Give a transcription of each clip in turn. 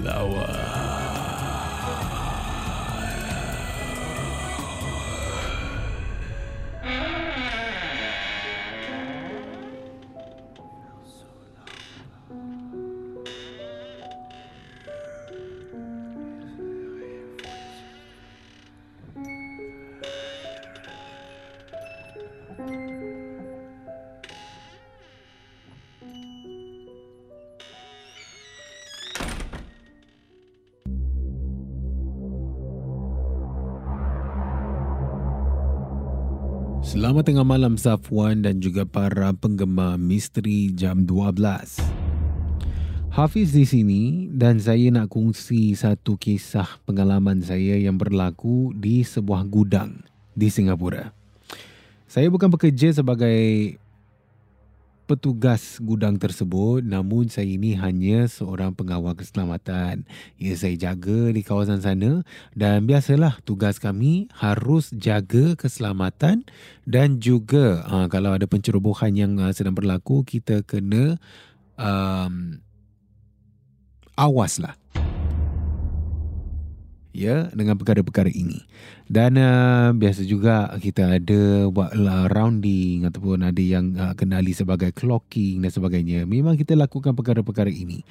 flower. Selamat tengah malam Safwan dan juga para penggemar misteri jam 12. Hafiz di sini dan saya nak kongsi satu kisah pengalaman saya yang berlaku di sebuah gudang di Singapura. Saya bukan bekerja sebagai petugas gudang tersebut namun saya ini hanya seorang pengawal keselamatan. Ya saya jaga di kawasan sana dan biasalah tugas kami harus jaga keselamatan dan juga uh, kalau ada pencerobohan yang uh, sedang berlaku kita kena um, awaslah ya dengan perkara-perkara ini. Dan uh, biasa juga kita ada buat rounding ataupun ada yang uh, kenali sebagai clocking dan sebagainya. Memang kita lakukan perkara-perkara ini.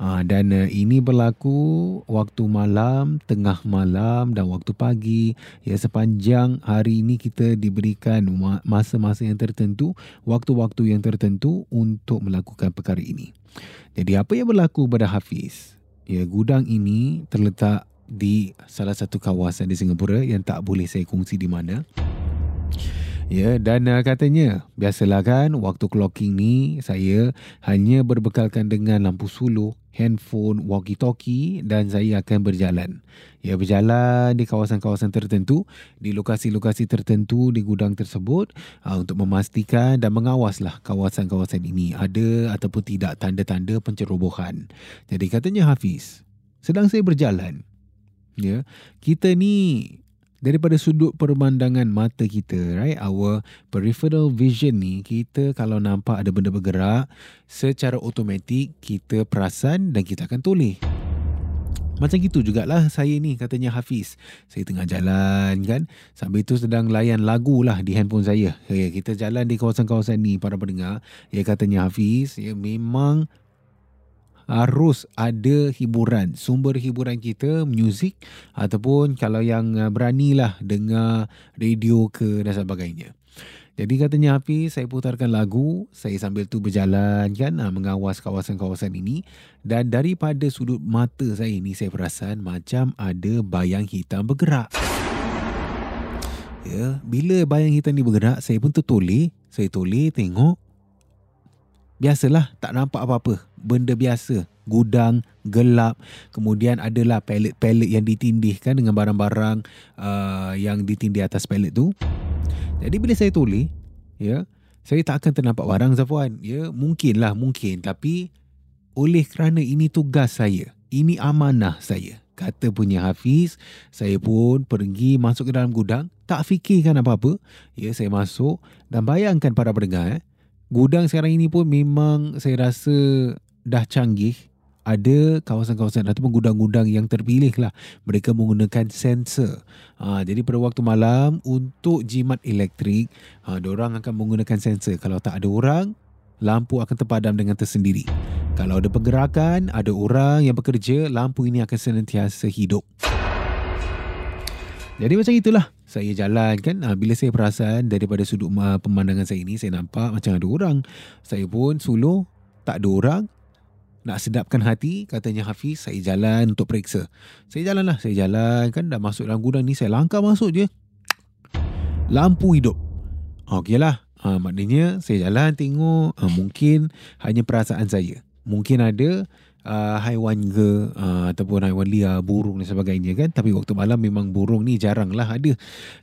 Uh, dan uh, ini berlaku waktu malam, tengah malam dan waktu pagi. Ya sepanjang hari ini kita diberikan masa-masa yang tertentu, waktu-waktu yang tertentu untuk melakukan perkara ini. Jadi apa yang berlaku pada Hafiz? Ya gudang ini terletak di salah satu kawasan di Singapura yang tak boleh saya kongsi di mana. Ya, dan uh, katanya, biasalah kan waktu clocking ni saya hanya berbekalkan dengan lampu suluh, handphone, walkie-talkie dan saya akan berjalan. Ya, berjalan di kawasan-kawasan tertentu, di lokasi-lokasi tertentu di gudang tersebut uh, untuk memastikan dan mengawaslah kawasan-kawasan ini ada ataupun tidak tanda-tanda pencerobohan. Jadi katanya Hafiz, sedang saya berjalan, ya kita ni daripada sudut pemandangan mata kita right our peripheral vision ni kita kalau nampak ada benda bergerak secara automatik kita perasan dan kita akan toleh macam gitu jugalah saya ni katanya Hafiz. Saya tengah jalan kan. Sambil itu sedang layan lagu lah di handphone saya. Ya, kita jalan di kawasan-kawasan ni para pendengar. Ya katanya Hafiz. Ya, memang harus ada hiburan. Sumber hiburan kita, muzik ataupun kalau yang uh, beranilah dengar radio ke dan sebagainya. Jadi katanya Hafiz, saya putarkan lagu, saya sambil tu berjalan kan, uh, mengawas kawasan-kawasan ini. Dan daripada sudut mata saya ini, saya perasan macam ada bayang hitam bergerak. Ya, bila bayang hitam ni bergerak, saya pun tertoleh. Saya toleh tengok Biasalah tak nampak apa-apa. Benda biasa. Gudang, gelap. Kemudian adalah pelet-pelet yang ditindihkan dengan barang-barang uh, yang ditindih atas pelet tu. Jadi bila saya tulis, ya, saya tak akan ternampak barang Zafwan. Ya, mungkinlah, mungkin. Tapi oleh kerana ini tugas saya, ini amanah saya. Kata punya Hafiz, saya pun pergi masuk ke dalam gudang, tak fikirkan apa-apa. Ya, saya masuk dan bayangkan para pendengar, eh, gudang sekarang ini pun memang saya rasa dah canggih ada kawasan-kawasan ataupun gudang-gudang yang terpilih lah mereka menggunakan sensor. Ha, jadi pada waktu malam untuk jimat elektrik, ha, orang akan menggunakan sensor. Kalau tak ada orang, lampu akan terpadam dengan tersendiri. Kalau ada pergerakan, ada orang yang bekerja, lampu ini akan senantiasa hidup. Jadi macam itulah saya jalan kan ha, bila saya perasan daripada sudut pemandangan saya ini saya nampak macam ada orang. Saya pun suluh tak ada orang nak sedapkan hati, katanya Hafiz, saya jalan untuk periksa. Saya jalan lah, saya jalan kan dah masuk dalam gudang ni, saya langkah masuk je. Lampu hidup. Okey lah, ha, maknanya saya jalan tengok, ha, mungkin hanya perasaan saya. Mungkin ada uh, haiwan ke uh, ataupun haiwan liar, burung dan sebagainya kan. Tapi waktu malam memang burung ni jarang lah ada.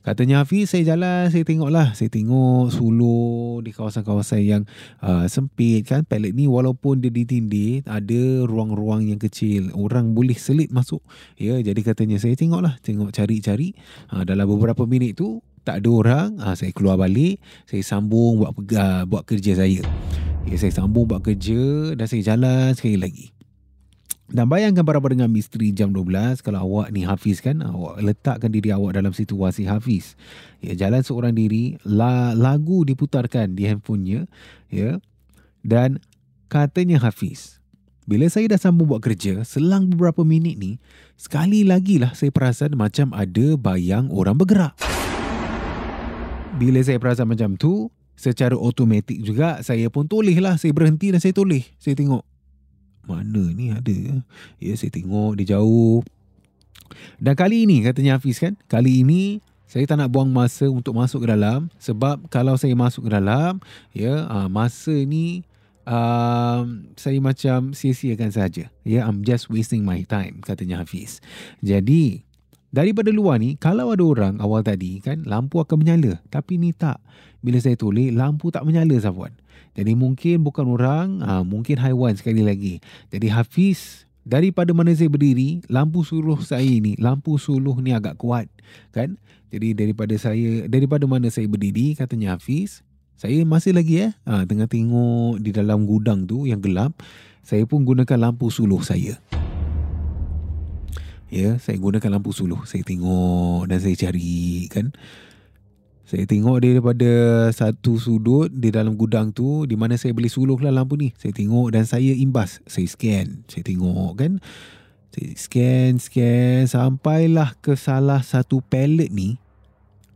Katanya Hafiz, saya jalan, saya tengok lah. Saya tengok suluh di kawasan-kawasan yang uh, sempit kan. Pelet ni walaupun dia ditindih, ada ruang-ruang yang kecil. Orang boleh selit masuk. Ya, jadi katanya saya tengok lah. Tengok cari-cari. Uh, dalam beberapa minit tu, tak ada orang, uh, saya keluar balik. Saya sambung buat, uh, buat kerja saya. Ya, saya sambung buat kerja dan saya jalan sekali lagi. Dan bayangkan para pendengar misteri jam 12 kalau awak ni Hafiz kan awak letakkan diri awak dalam situasi Hafiz. Ya jalan seorang diri la, lagu diputarkan di handphonenya ya. Dan katanya Hafiz bila saya dah sambung buat kerja selang beberapa minit ni sekali lagi lah saya perasan macam ada bayang orang bergerak. Bila saya perasan macam tu secara automatik juga saya pun toleh lah saya berhenti dan saya toleh. Saya tengok mana ni ada? Ya saya tengok dia jauh. Dan kali ini katanya Hafiz kan kali ini saya tak nak buang masa untuk masuk ke dalam. Sebab kalau saya masuk ke dalam ya ah, masa ni um, saya macam sia-siakan saja ya I'm just wasting my time katanya Hafiz. Jadi daripada luar ni kalau ada orang awal tadi kan lampu akan menyala tapi ni tak bila saya tulis lampu tak menyala Safwan jadi mungkin bukan orang, ha, mungkin haiwan sekali lagi. Jadi Hafiz, daripada mana saya berdiri, lampu suluh saya ni, lampu suluh ni agak kuat. kan? Jadi daripada saya, daripada mana saya berdiri, katanya Hafiz, saya masih lagi eh, ha, tengah tengok di dalam gudang tu yang gelap, saya pun gunakan lampu suluh saya. Ya, saya gunakan lampu suluh. Saya tengok dan saya cari kan. Saya tengok dia daripada satu sudut di dalam gudang tu di mana saya beli suluh lah lampu ni. Saya tengok dan saya imbas. Saya scan. Saya tengok kan. Saya scan, scan sampailah ke salah satu pallet ni.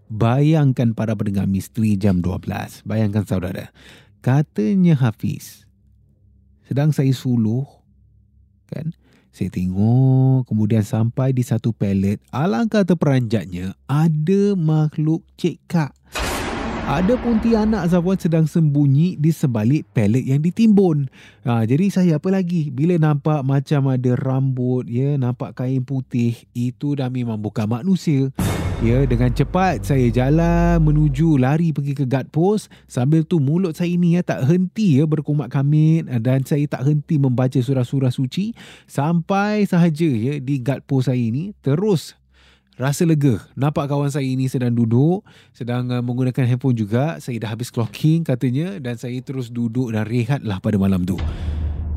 Bayangkan para pendengar misteri jam 12. Bayangkan saudara. Katanya Hafiz. Sedang saya suluh. Kan. Saya tengok kemudian sampai di satu pelet. Alangkah terperanjatnya ada makhluk cekak. Ada pontianak Zafuan sedang sembunyi di sebalik pelet yang ditimbun. Ha, jadi saya apa lagi? Bila nampak macam ada rambut, ya, nampak kain putih, itu dah memang bukan manusia. Ya, dengan cepat saya jalan menuju lari pergi ke guard post. Sambil tu mulut saya ini ya tak henti ya berkumat kamit dan saya tak henti membaca surah-surah suci sampai sahaja ya di guard post saya ini terus rasa lega. Nampak kawan saya ini sedang duduk, sedang uh, menggunakan handphone juga. Saya dah habis clocking katanya dan saya terus duduk dan rehatlah pada malam tu.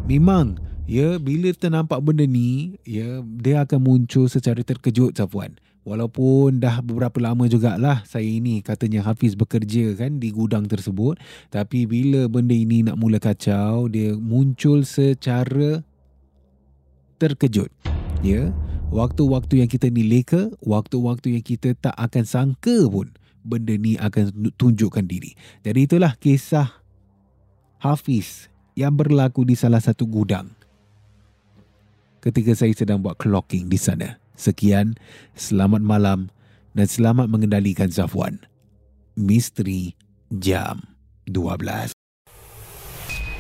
Memang ya bila ternampak benda ni ya dia akan muncul secara terkejut Safwan. Walaupun dah beberapa lama jugalah saya ini katanya Hafiz bekerja kan di gudang tersebut. Tapi bila benda ini nak mula kacau, dia muncul secara terkejut. Ya, waktu-waktu yang kita ni leka, waktu-waktu yang kita tak akan sangka pun benda ni akan tunjukkan diri. Jadi itulah kisah Hafiz yang berlaku di salah satu gudang. Ketika saya sedang buat clocking di sana. Sekian, selamat malam dan selamat mengendalikan Zafwan. Misteri Jam 12.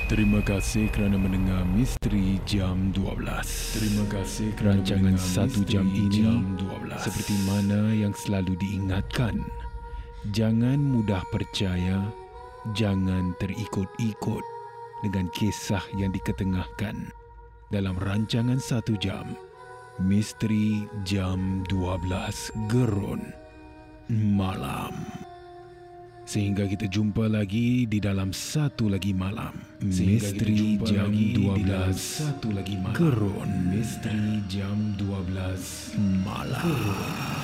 Terima kasih kerana mendengar Misteri Jam 12. Terima kasih kerana rancangan satu jam ini jam 12. seperti mana yang selalu diingatkan. Jangan mudah percaya Jangan terikut-ikut dengan kisah yang diketengahkan dalam rancangan satu jam. Misteri Jam 12 Gerun Malam. Sehingga kita jumpa lagi di dalam satu lagi malam. Misteri Jam 12 satu lagi malam. Gerun Misteri Jam 12 Malam. Malam.